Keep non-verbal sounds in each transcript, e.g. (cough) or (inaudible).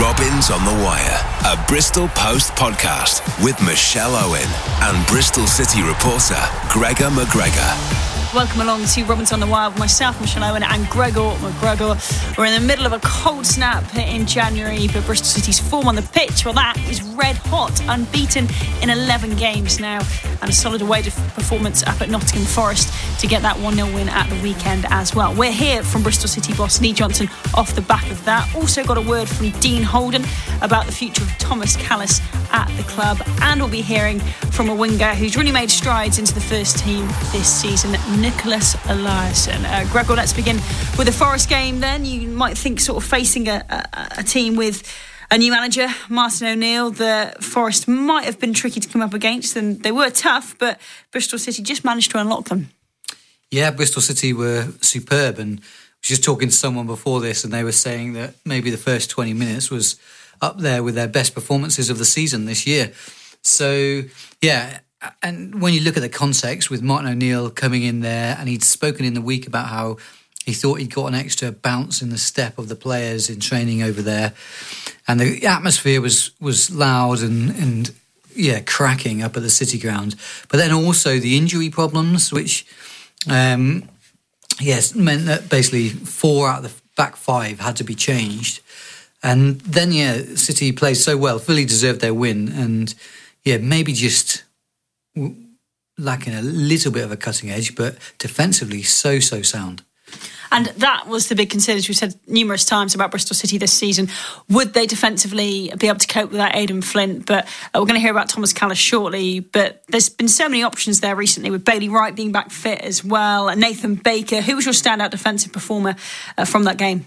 Robins on the Wire, a Bristol Post podcast with Michelle Owen and Bristol City reporter Gregor McGregor. Welcome along to Robins on the Wire, myself, Michelle Owen, and Gregor McGregor. We're in the middle of a cold snap in January, but Bristol City's form on the pitch, well, that is red hot, unbeaten in 11 games now, and a solid away performance up at Nottingham Forest to get that 1 0 win at the weekend as well. We're here from Bristol City boss Lee Johnson off the back of that. Also, got a word from Dean Holden about the future of Thomas Kalas at the club, and we'll be hearing from a winger who's really made strides into the first team this season. Nicholas Eliasson. Uh, Gregor, let's begin with the Forest game then. You might think sort of facing a, a, a team with a new manager, Martin O'Neill, the Forest might have been tricky to come up against, and they were tough, but Bristol City just managed to unlock them. Yeah, Bristol City were superb, and I was just talking to someone before this, and they were saying that maybe the first 20 minutes was up there with their best performances of the season this year. So, yeah, and when you look at the context with Martin O'Neill coming in there, and he'd spoken in the week about how he thought he'd got an extra bounce in the step of the players in training over there, and the atmosphere was was loud and and yeah, cracking up at the City Ground. But then also the injury problems, which um, yes meant that basically four out of the back five had to be changed. And then yeah, City played so well, fully deserved their win, and yeah, maybe just lacking a little bit of a cutting edge, but defensively so so sound. And that was the big concern, as we've said numerous times about Bristol City this season. Would they defensively be able to cope without Aden Flint? But uh, we're going to hear about Thomas Kalas shortly. But there's been so many options there recently, with Bailey Wright being back fit as well, and Nathan Baker. Who was your standout defensive performer uh, from that game?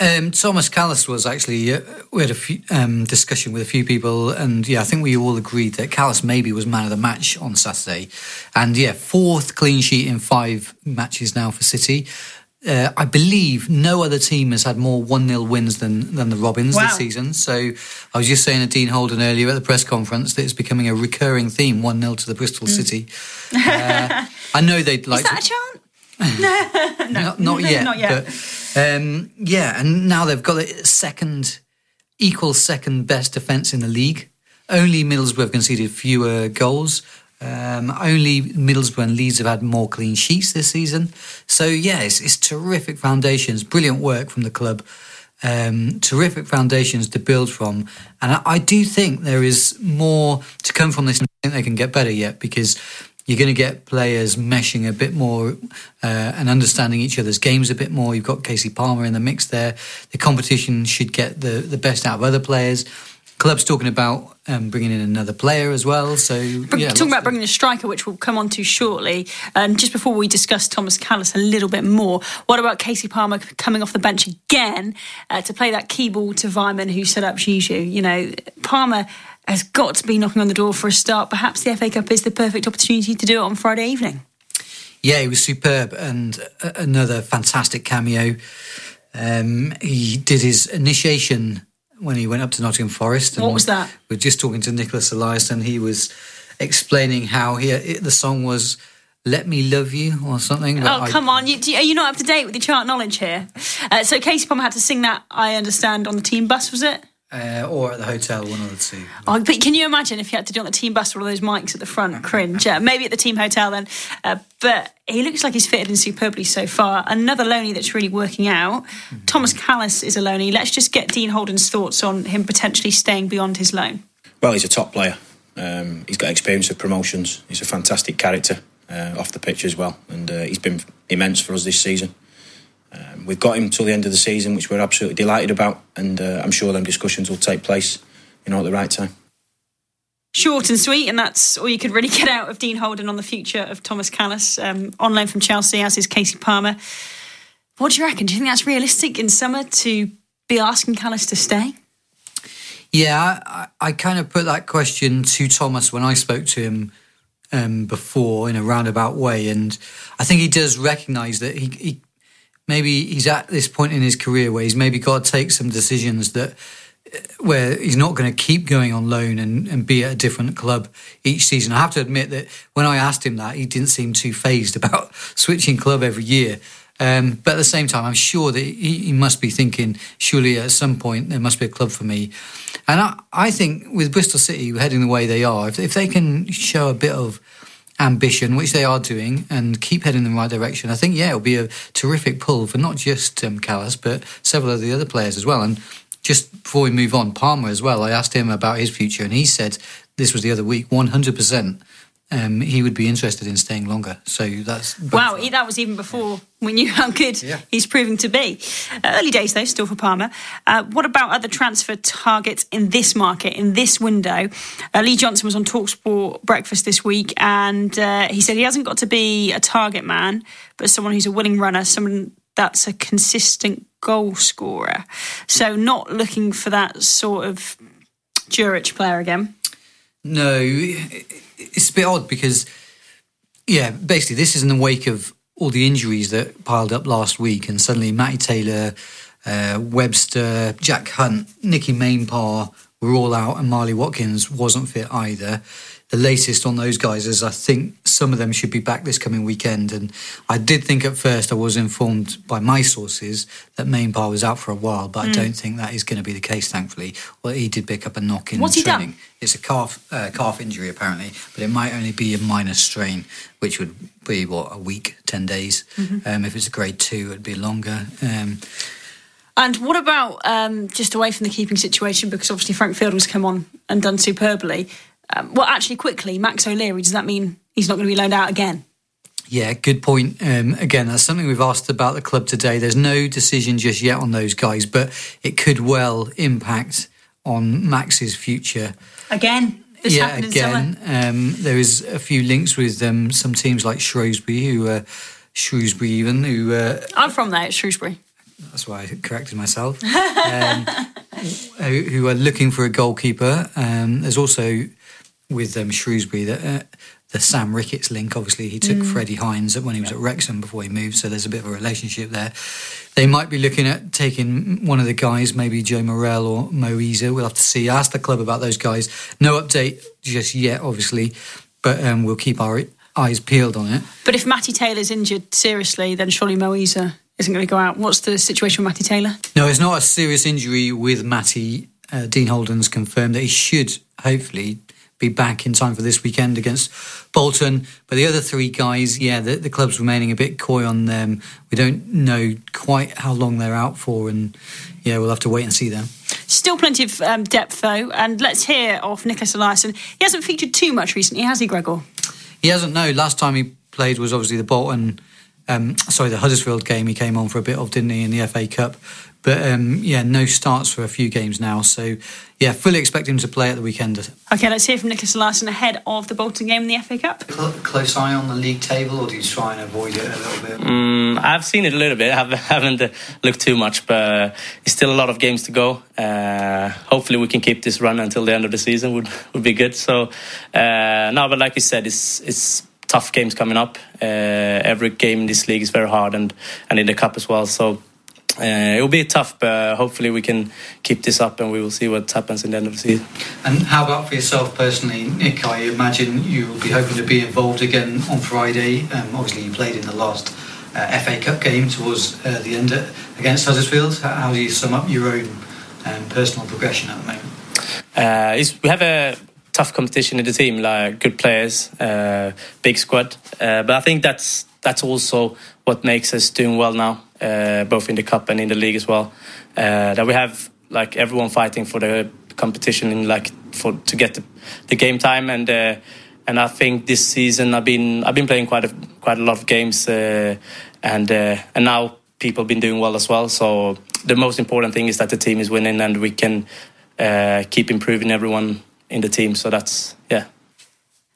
Um, Thomas Kalas was actually uh, we had a few, um, discussion with a few people, and yeah, I think we all agreed that Kalas maybe was man of the match on Saturday, and yeah, fourth clean sheet in five matches now for City. Uh, I believe no other team has had more 1 0 wins than, than the Robins wow. this season. So I was just saying to Dean Holden earlier at the press conference that it's becoming a recurring theme 1 0 to the Bristol mm. City. (laughs) Uh, I know they'd like Is that to, a chance? (laughs) no, not, not (laughs) yet. not yet. But, um, yeah, and now they've got a second, equal second best defence in the league. Only Middlesbrough have conceded fewer goals. Um, only Middlesbrough and Leeds have had more clean sheets this season. So yeah, it's, it's terrific foundations, brilliant work from the club. Um, terrific foundations to build from. And I, I, do think there is more to come from this. I think they can get better yet because you're going to get players meshing a bit more uh, and understanding each other's games a bit more. You've got Casey Palmer in the mix there. The competition should get the, the best out of other players. Club's talking about um, bringing in another player as well. So yeah, talking about bringing a striker, which we'll come on to shortly. And just before we discuss Thomas Kalas a little bit more, what about Casey Palmer coming off the bench again uh, to play that key ball to Weimann, who set up Zizou? You know, Palmer has got to be knocking on the door for a start. Perhaps the FA Cup is the perfect opportunity to do it on Friday evening. Yeah, he was superb and another fantastic cameo. Um, he did his initiation when he went up to Nottingham Forest. what was that? We are just talking to Nicholas Elias, and He was explaining how he the song was "Let Me Love You" or something. Oh, I, come on! You, are you not up to date with your chart knowledge here? Uh, so Casey Palmer had to sing that. I understand on the team bus, was it? Uh, or at the hotel, one of the two. Oh, but can you imagine if you had to do on the team bus with all those mics at the front? (laughs) Cringe. Yeah, maybe at the team hotel then. Uh, but he looks like he's fitted in superbly so far. Another loney that's really working out. Mm-hmm. Thomas Kalas is a loney. Let's just get Dean Holden's thoughts on him potentially staying beyond his loan. Well, he's a top player. Um, he's got experience of promotions. He's a fantastic character uh, off the pitch as well, and uh, he's been immense for us this season. Um, we've got him till the end of the season, which we're absolutely delighted about, and uh, I'm sure them discussions will take place, you know, at the right time. Short and sweet, and that's all you could really get out of Dean Holden on the future of Thomas Kalas, um, on loan from Chelsea, as is Casey Palmer. What do you reckon? Do you think that's realistic in summer to be asking Kalas to stay? Yeah, I, I, kind of put that question to Thomas when I spoke to him um, before in a roundabout way, and I think he does recognise that he, he maybe he's at this point in his career where he's maybe got to take some decisions that where he's not going to keep going on loan and, and be at a different club each season. I have to admit that when I asked him that, he didn't seem too phased (laughs) about switching club every year. Um, but at the same time, I'm sure that he, he, must be thinking, surely at some point there must be a club for me. And I, I think with Bristol City heading the way they are, if, if they can show a bit of ambition, which they are doing, and keep heading in the right direction, I think, yeah, it'll be a terrific pull for not just um, Kalas, but several of the other players as well. And just before we move on, Palmer as well, I asked him about his future, and he said this was the other week 100%. Um, he would be interested in staying longer. So that's wow. That was even before we knew how good yeah. he's proving to be. Uh, early days though, still for Palmer. Uh, what about other transfer targets in this market in this window? Uh, Lee Johnson was on Talksport breakfast this week, and uh, he said he hasn't got to be a target man, but someone who's a willing runner, someone that's a consistent goal scorer. So not looking for that sort of Juric player again. No, it's a bit odd because, yeah, basically this is in the wake of all the injuries that piled up last week, and suddenly Matty Taylor, uh, Webster, Jack Hunt, Nicky Maenpaa were all out, and Marley Watkins wasn't fit either the latest on those guys is I think some of them should be back this coming weekend. And I did think at first I was informed by my sources that Maenpaa was out for a while, but mm. I don't think that is going to be the case. Thankfully, well, he did pick up a knock in What's training. He done? It's a calf uh, calf injury apparently, but it might only be a minor strain, which would be what a week, ten days. Mm-hmm. Um, if it's a grade two, it'd be longer. Um, and what about um, just away from the keeping situation? Because obviously Frank Fielding's come on and done superbly. Um, well, actually, quickly, Max O'Leary, does that mean he's not going to be loaned out again? Yeah, good point. Um, again, that's something we've asked about the club today. There's no decision just yet on those guys, but it could well impact on Max's future. Again, yeah, again. Um, there is a few links with um, some teams like Shrewsbury, who uh, Shrewsbury even who. Uh, I'm from there, Shrewsbury. That's why I corrected myself. (laughs) Um, who, who, are looking for a goalkeeper. Um, there's also with um, Shrewsbury that uh, the Sam Ricketts link. Obviously, he took mm. Freddie Hines when he was at Wrexham before he moved, so there's a bit of a relationship there. They might be looking at taking one of the guys, maybe Joe Morrell or Mo We'll have to see. Ask the club about those guys. No update just yet, obviously, but um, we'll keep our eyes peeled on it. But if Matty Taylor's injured seriously, then surely Mo isn't going to go out. What's the situation with Matty Taylor? No, it's not a serious injury with Matty. Uh, Dean Holden's confirmed that he should hopefully be back in time for this weekend against Bolton. But the other three guys, yeah, the, the club's remaining a bit coy on them. We don't know quite how long they're out for, and yeah, we'll have to wait and see them. Still plenty of um, depth though, and let's hear of Nicholas Eliasson. He hasn't featured too much recently, has he, Gregor? He hasn't. No, last time he played was obviously the Bolton. Um, sorry, the Huddersfield game he came on for a bit of, didn't he, in the FA Cup? But um, yeah, no starts for a few games now. So yeah, fully expect him to play at the weekend. Okay, let's hear from Nicholas Eliasson ahead of the Bolton game in the FA Cup. Close eye on the league table, or do you try and avoid it a little bit? Mm, I've seen it a little bit. (laughs) I haven't uh, looked too much, but uh, it's still a lot of games to go. Uh, hopefully, we can keep this run until the end of the season. Would would be good. So uh, no, but like you said, it's it's tough games coming up. Uh, every game in this league is very hard, and and in the cup as well. So uh, it will be tough, but hopefully we can keep this up and we will see what happens in the end of the season. And how about for yourself personally, Nick? I imagine you will be hoping to be involved again on Friday. Um, obviously, you played in the last uh, FA Cup game towards uh, the end against Huddersfield. How, do you sum up your own um, personal progression at the moment? Uh, we have a tough competition in the team, like good players, uh, big squad. Uh, but I think that's that's also what makes us doing well now uh, both in the cup and in the league as well. Uh, that we have like everyone fighting for the competition and like for to get the, the game time and uh, and I think this season I've been I've been playing quite a quite a lot of games uh, and and now people have been doing well as well. So the most important thing is that the team is winning and we can keep improving everyone in the team. So that's yeah.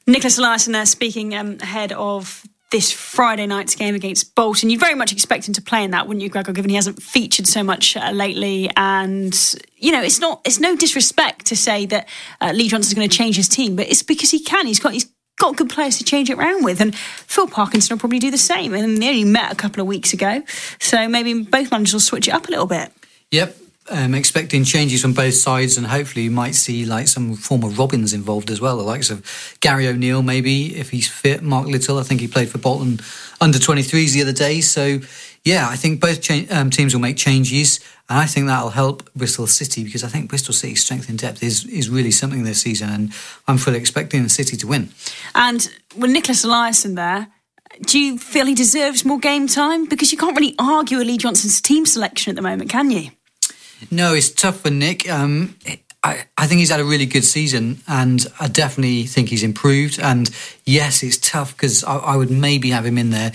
Nicholas Eliasson there speaking um, ahead of this Friday night's game against Bolton. You'd very much expect him to play in that, wouldn't you, Gregor? Given he hasn't featured so much uh, lately, and you know, it's not it's no disrespect to say that uh, Lee Johnson's going to change his team, but it's because he can. He's got he's got good players to change it around with, and Phil Parkinson will probably do the same. And they only met a couple of weeks ago, so maybe both managers will switch it up a little bit. Yep, um, expecting changes from both sides, and hopefully you might see like some form of Robins involved as well, the likes of Gary O'Neill, maybe if he's fit. Mark Little, I think he played for Bolton under 23s the other day. So yeah, I think both cha- um, teams will make changes, and I think that'll help Bristol City because I think Bristol City's strength in depth is is really something this season, and I'm fully expecting the City to win. And with Nicholas Eliasson there. Do you feel he deserves more game time? Because you can't really argue a Lee Johnson's team selection at the moment, can you? No, it's tough for Nick. Um, I, I think he's had a really good season, and I definitely think he's improved. And yes, it's tough because I, I, would maybe have him in there.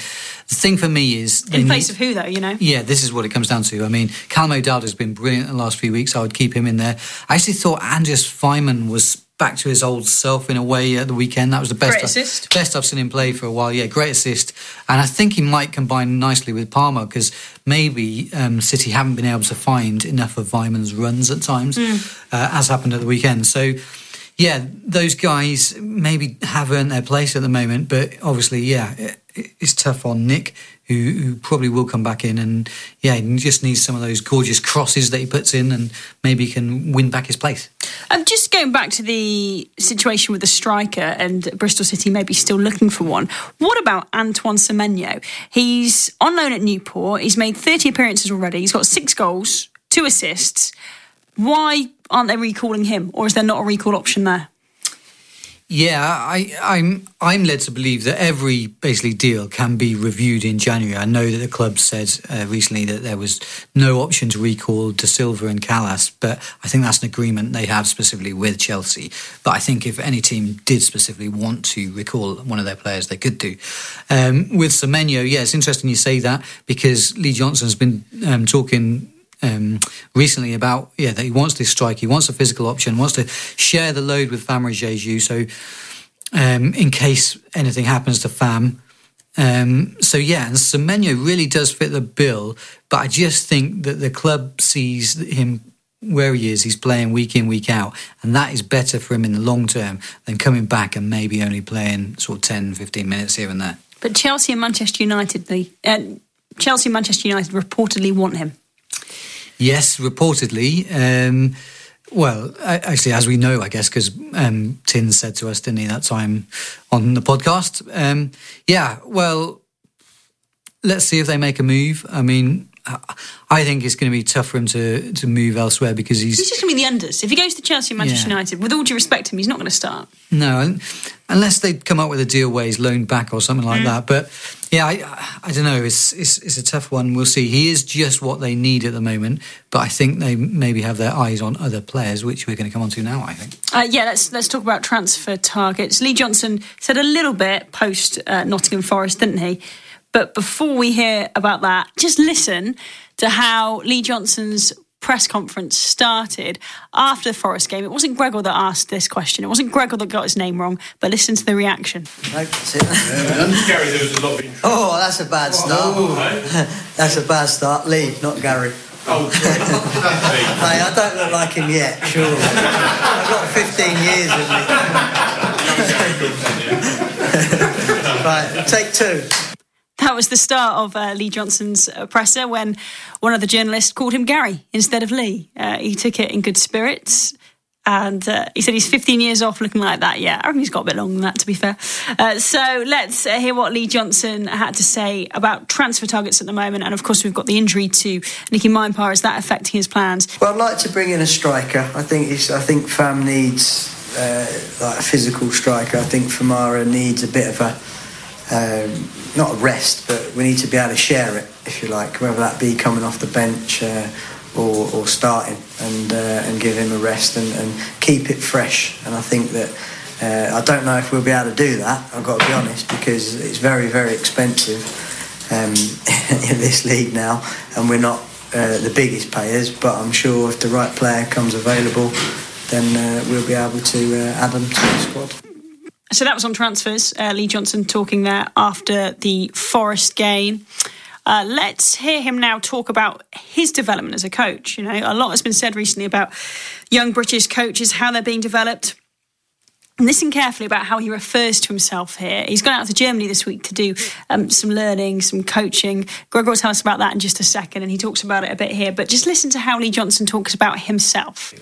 The thing for me is in face need, of who, though, you know. Yeah, this is what it comes down to. I mean, Callum O'Dowda has been brilliant the last few weeks. I would keep him in there. I actually thought Andreas Weimann was back to his old self in a way at the weekend. That was the best, I, best I've seen him play for a while. Yeah, great assist, and I think he might combine nicely with Palmer because maybe um, City haven't been able to find enough of Weimann's runs at times, mm. uh, as happened at the weekend. So. Yeah, those guys maybe have earned their place at the moment, but obviously, yeah, it, it's tough on Nick who, who, probably will come back in and yeah, he just needs some of those gorgeous crosses that he puts in and maybe can win back his place. Um, just going back to the situation with the striker and Bristol City maybe still looking for one. What about Antoine Semenyo? He's on loan at Newport. He's made 30 appearances already. He's got six goals, two assists. Why aren't they recalling him, or is there not a recall option there? Yeah, I, I'm I'm led to believe that every basically deal can be reviewed in January. I know that the club said uh, recently that there was no option to recall Dasilva and Kalas, but I think that's an agreement they have specifically with Chelsea. But I think if any team did specifically want to recall one of their players, they could do. Um, with Semenyo, yeah, it's interesting you say that because Lee Johnson's been um, talking um, recently about yeah that he wants this strike, he wants a physical option, wants to share the load with Fam Diédhiou. So um, in case anything happens to Fam. Um, so yeah, and Semenyo really does fit the bill, but I just think that the club sees him where he is, he's playing week in, week out, and that is better for him in the long term than coming back and maybe only playing sort of 10, 15 minutes here and there. But Chelsea and Manchester United, the uh, Chelsea and Manchester United reportedly want him. Yes, reportedly. Um, well, actually, as we know, I guess, because um, Tin said to us, didn't he, that time on the podcast? Um, yeah, well, let's see if they make a move. I mean, I think it's going to be tough for him to, to move elsewhere because he's. He's just going to be the unders. If he goes to Chelsea and Manchester yeah. United, with all due respect to him, he's not going to start. No, unless they come up with a deal where he's loaned back or something like mm. that. But yeah, I, I don't know. It's, it's, it's a tough one. We'll see. He is just what they need at the moment, but I think they maybe have their eyes on other players, which we're going to come on to now. I think. Uh, yeah, let's let's talk about transfer targets. Lee Johnson said a little bit post uh, Nottingham Forest, didn't he? But before we hear about that, just listen to how Lee Johnson's press conference started after the Forest game. It wasn't Gregor that asked this question. It wasn't Gregor that got his name wrong, but listen to the reaction. No, that's it. oh, that's a bad start. Oh, (laughs) that's a bad start. Lee, not Gary. Oh, (laughs) hey, I don't look like him yet, sure. I've got 15 years with me. (laughs) right, take two. That was the start of uh, Lee Johnson's uh, presser when one of the journalists called him Gary instead of Lee. Uh, he took it in good spirits. And uh, he said he's 15 years off looking like that. Yeah, I reckon he's got a bit longer than that, to be fair. Uh, so let's uh, hear what Lee Johnson had to say about transfer targets at the moment. And of course, we've got the injury to Nicky Maenpaa. Is that affecting his plans? Well, I'd like to bring in a striker. I think I think Fam needs like a physical striker. I think Famara needs a bit of a um, not a rest, but we need to be able to share it, if you like, whether that be coming off the bench uh, or, or, starting, and uh, and give him a rest and, and, keep it fresh. And I think that uh, I don't know if we'll be able to do that. I've got to be honest because it's very very expensive um, (laughs) in this league now, and we're not uh, the biggest payers. But I'm sure if the right player comes available, then uh, we'll be able to uh, add them to the squad. So that was on transfers. Uh, Lee Johnson talking there after the Forest game. Uh, let's hear him now talk about his development as a coach. You know, a lot has been said recently about young British coaches, how they're being developed. Listen carefully about how he refers to himself here. He's gone out to Germany this week to do um, some learning, some coaching. Greg will tell us about that in just a second, and he talks about it a bit here. But just listen to how Lee Johnson talks about himself.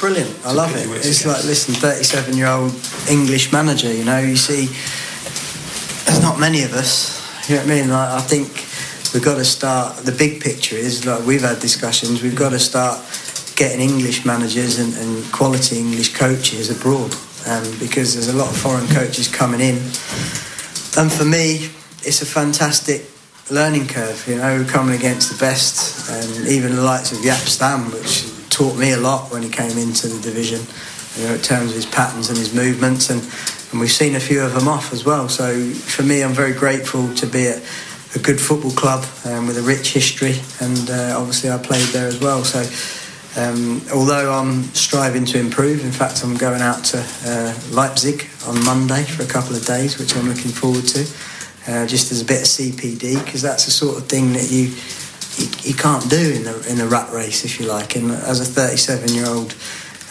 Brilliant. I love it. It's like, listen, 37 year old English manager, you know, you see, there's not many of us. You know what I mean? Like, I think we've got to start. The big picture is like we've had discussions. We've got to start getting English managers and, and quality English coaches abroad um, because there's a lot of foreign coaches coming in. And for me, it's a fantastic learning curve. You know, coming against the best, and even the likes of Jaap Stam, which taught me a lot when he came into the division. You know, in terms of his patterns and his movements, and and we've seen a few of them off as well. So for me, I'm very grateful to be at a good football club um, with a rich history, and uh, obviously I played there as well. So um, although I'm striving to improve, in fact, I'm going out to uh, Leipzig on Monday for a couple of days, which I'm looking forward to, uh, just as a bit of CPD, because that's the sort of thing that you, you, you can't do in the in a rat race, if you like. And as a 37 year old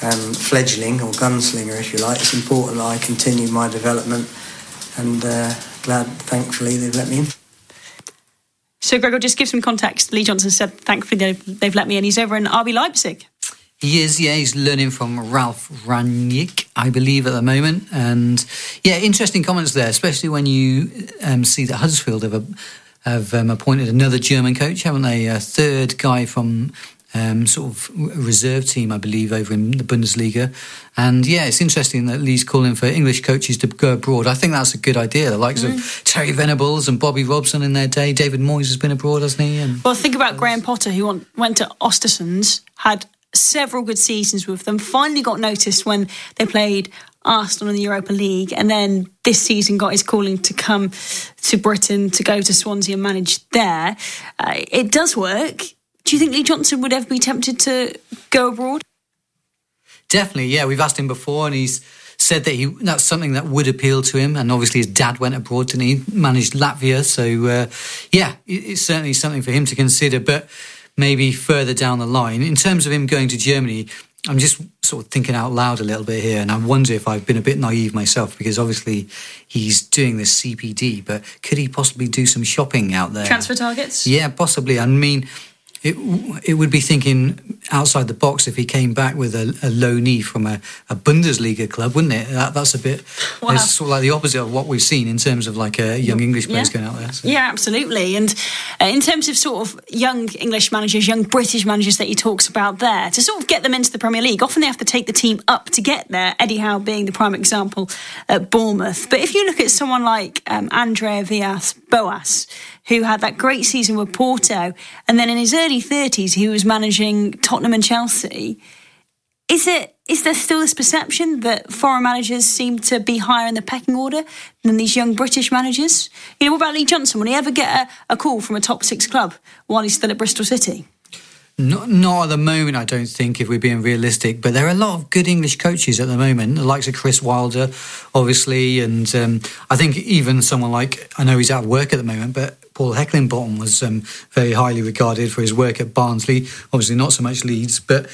um, fledgling or gunslinger, if you like, it's important that I continue my development. And uh, glad, thankfully, they've let me in. So, Gregor, just give some context. Lee Johnson said, thankfully, they've, they've let me in. He's over in RB Leipzig. He is, yeah. He's learning from Ralf Rangnick, I believe, at the moment. And yeah, interesting comments there, especially when you um, see that Huddersfield have, a, have um, appointed another German coach, haven't they? A third guy from um, sort of reserve team, I believe, over in the Bundesliga. And yeah, it's interesting that Lee's calling for English coaches to go abroad. I think that's a good idea. The likes mm. of Terry Venables and Bobby Robson in their day. David Moyes has been abroad, hasn't he? And well, think about Graham Potter, who went to Ostersunds, had several good seasons with them, finally got noticed when they played Arsenal in the Europa League, and then this season got his calling to come to Britain to go to Swansea and manage there. Uh, it does work. Do you think Lee Johnson would ever be tempted to go abroad? Definitely, yeah. We've asked him before, and he's said that he that's something that would appeal to him. And obviously, his dad went abroad, and he managed Latvia, so uh, yeah, it's certainly something for him to consider. But maybe further down the line, in terms of him going to Germany, I'm just sort of thinking out loud a little bit here, and I wonder if I've been a bit naive myself because obviously he's doing this CPD, but could he possibly do some shopping out there? Transfer targets? Yeah, possibly. I mean, it, it would be thinking outside the box if he came back with a, a low knee from a, a, Bundesliga club, wouldn't it? That, that's a bit. (laughs) Wow. It's sort of like the opposite of what we've seen in terms of like a young English players yeah. going out there. So. Yeah, absolutely. And uh, in terms of sort of young English managers, young British managers that he talks about there, to sort of get them into the Premier League, often they have to take the team up to get there. Eddie Howe being the prime example at Bournemouth. But if you look at someone like um, Andrea Villas Boas, who had that great season with Porto, and then in his early 30s, he was managing Tottenham and Chelsea. Is it is there still this perception that foreign managers seem to be higher in the pecking order than these young British managers? You know, what about Lee Johnson? Will he ever get a, a call from a top six club while he's still at Bristol City? Not, not at the moment, I don't think, if we're being realistic. But there are a lot of good English coaches at the moment, the likes of Chris Wilder, obviously. And um, I think even someone like, I know he's out of work at the moment, but Paul Heckingbottom was um, very highly regarded for his work at Barnsley. Obviously, not so much Leeds, but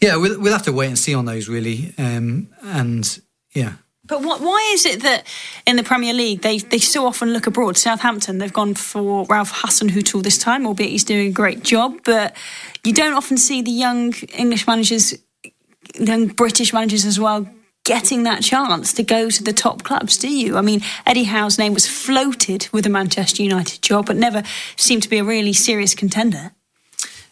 yeah, we'll, we'll have to wait and see on those really. Um, and yeah. But what, why is it that in the Premier League they, they so often look abroad? Southampton, they've gone for Ralph Hasenhüttl this time, albeit he's doing a great job. But you don't often see the young English managers, young British managers as well, getting that chance to go to the top clubs, do you? I mean, Eddie Howe's name was floated with a Manchester United job, but never seemed to be a really serious contender.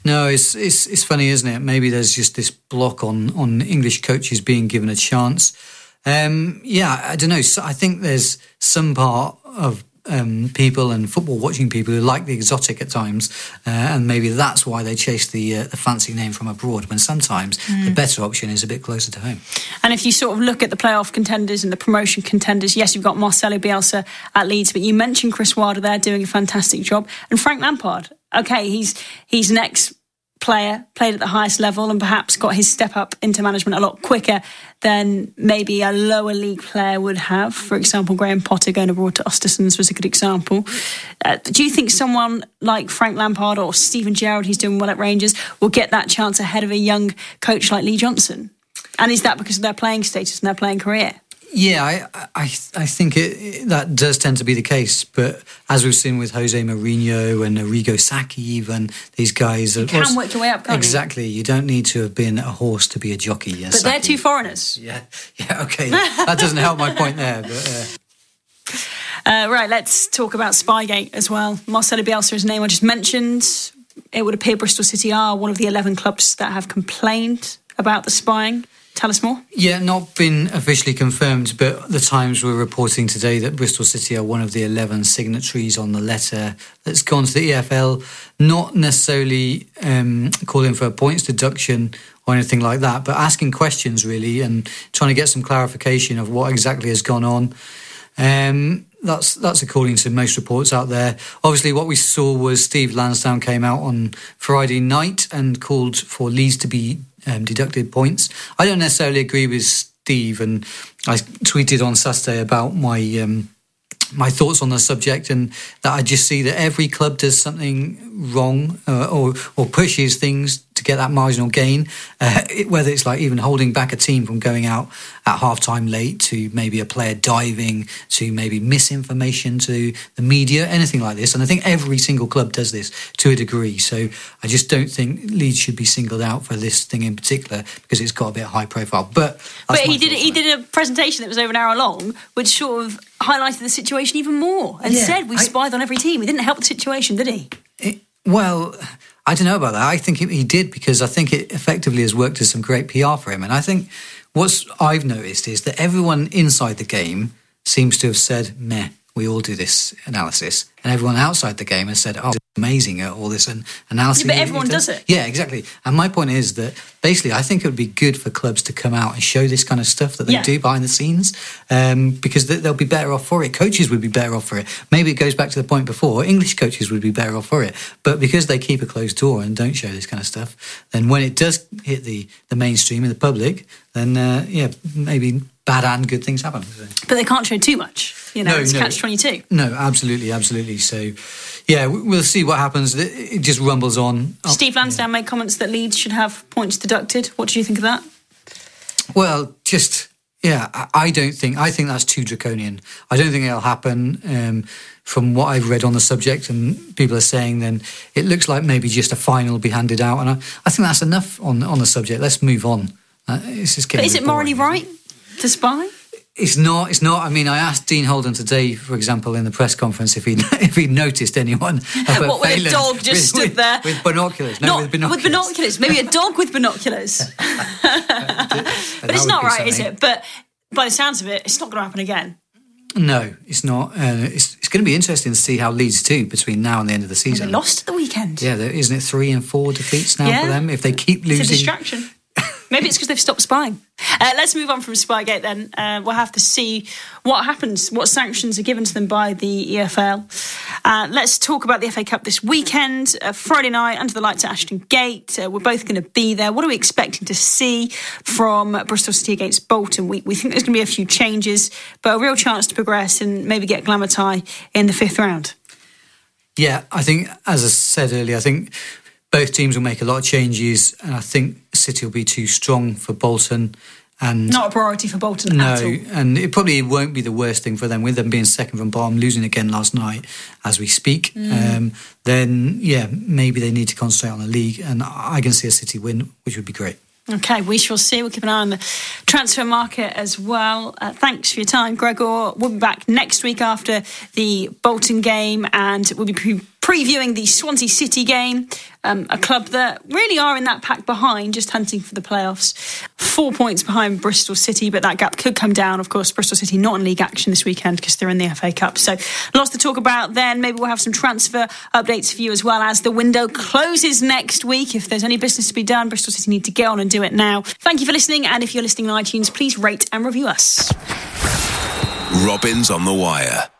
No, it's it's it's funny, isn't it? Maybe there's just this block on on English coaches being given a chance. Um, yeah, I don't know. So I think there's some part of um, people and football watching people who like the exotic at times, uh, and maybe that's why they chase the, uh, the fancy name from abroad. When sometimes mm. the better option is a bit closer to home. And if you sort of look at the playoff contenders and the promotion contenders, yes, you've got Marcelo Bielsa at Leeds, but you mentioned Chris Wilder there doing a fantastic job, and Frank Lampard. Okay, he's he's next player, played at the highest level, and perhaps got his step up into management a lot quicker than maybe a lower league player would have. For example, Graham Potter going abroad to Östersunds was a good example. Uh, do you think someone like Frank Lampard or Steven Gerrard, who's doing well at Rangers, will get that chance ahead of a young coach like Lee Johnson? And is that because of their playing status and their playing career? Yeah, I, I, I think it, that does tend to be the case. But as we've seen with Jose Mourinho and Arrigo Sacchi, even these guys, you can work your way up. exactly, you? you? don't need to have been a horse to be a jockey. Yeah, but they're two foreigners. (laughs) Yeah, yeah, okay, that doesn't help my point there. But, uh... Uh, right, let's talk about Spygate as well. Marcelo Bielsa is a name I just mentioned. It would appear Bristol City are one of the 11 clubs that have complained about the spying. Tell us more. Yeah, not been officially confirmed, but the Times were reporting today that Bristol City are one of the 11 signatories on the letter that's gone to the EFL, not necessarily um, calling for a points deduction or anything like that, but asking questions really and trying to get some clarification of what exactly has gone on. Um, that's that's according to most reports out there. Obviously, what we saw was Steve Lansdown came out on Friday night and called for Leeds to be um, deducted points. I don't necessarily agree with Steve, and I tweeted on Saturday about my um, my thoughts on the subject, and that I just see that every club does something wrong uh, or or pushes things to get that marginal gain, uh, it, whether it's like even holding back a team from going out at half time late to maybe a player diving to maybe misinformation to the media, anything like this. And I think every single club does this to a degree. So I just don't think Leeds should be singled out for this thing in particular because it's got a bit high profile. But but he did he did a presentation that was over an hour long, which sort of highlighted the situation even more and yeah, said we spied I, on every team. He didn't help the situation, did he? It, well, I don't know about that. I think he did because I think it effectively has worked as some great PR for him. And I think what I've noticed is that everyone inside the game seems to have said, meh, we all do this analysis. And everyone outside the game has said, oh, amazing at all this and analysis. Yeah, but everyone does it. Yeah, exactly. And my point is that basically, I think it would be good for clubs to come out and show this kind of stuff that they yeah. do behind the scenes um, because they'll be better off for it. Coaches would be better off for it. Maybe it goes back to the point before English coaches would be better off for it. But because they keep a closed door and don't show this kind of stuff, then when it does hit the, the mainstream and the public, then uh, yeah, maybe bad and good things happen. But they can't show too much. You know, no, it's no, catch twenty two. No, absolutely, absolutely. So, yeah, we'll see what happens. It just rumbles on. Steve Lansdown yeah. made comments that Leeds should have points deducted. What do you think of that? Well, just yeah, I don't think I think that's too draconian. I don't think it'll happen. Um, from what I've read on the subject and people are saying, then it looks like maybe just a fine will be handed out, and I, I think that's enough on on the subject. Let's move on. Uh, it's just but is it morally right to spy? It's not. It's not. I mean, I asked Dean Holden today, for example, in the press conference, if he (laughs) if he noticed anyone. (laughs) what with a dog just with, stood with, there with binoculars? No, not, with binoculars. With binoculars, maybe a dog with binoculars. (laughs) but it's not right, something. is it? But by the sounds of it, it's not going to happen again. No, it's not. Uh, it's, it's going to be interesting to see how Leeds do between now and the end of the season. Well, they lost at the weekend. Yeah, isn't it three and four defeats now yeah. for them? If they keep losing, it's a distraction. Maybe it's because they've stopped spying. Uh, let's move on from Spygate then. Uh, we'll have to see what happens, what sanctions are given to them by the EFL. Uh, let's talk about the FA Cup this weekend. Uh, Friday night, under the lights at Ashton Gate. Uh, we're both going to be there. What are we expecting to see from Bristol City against Bolton? We, we think there's going to be a few changes, but a real chance to progress and maybe get Glamour tie in the fifth round. Yeah, I think, as I said earlier, I think both teams will make a lot of changes, and I think City will be too strong for Bolton. And not a priority for Bolton no, and it probably won't be the worst thing for them with them being second from bottom, losing again last night as we speak. Mm. Um, then yeah, maybe they need to concentrate on the league, and I can see a City win, which would be great. Okay, we shall see. We'll keep an eye on the transfer market as well. Uh, thanks for your time, Gregor. We'll be back next week after the Bolton game, and we'll be pre- previewing the Swansea City game, um, a club that really are in that pack behind, just hunting for the playoffs. Four points behind Bristol City, but that gap could come down. Of course, Bristol City not in league action this weekend because they're in the FA Cup. So lots to talk about then. Maybe we'll have some transfer updates for you as well as the window closes next week. If there's any business to be done, Bristol City need to get on and do it now. Thank you for listening. And if you're listening on iTunes, please rate and review us. Robins on the Wire.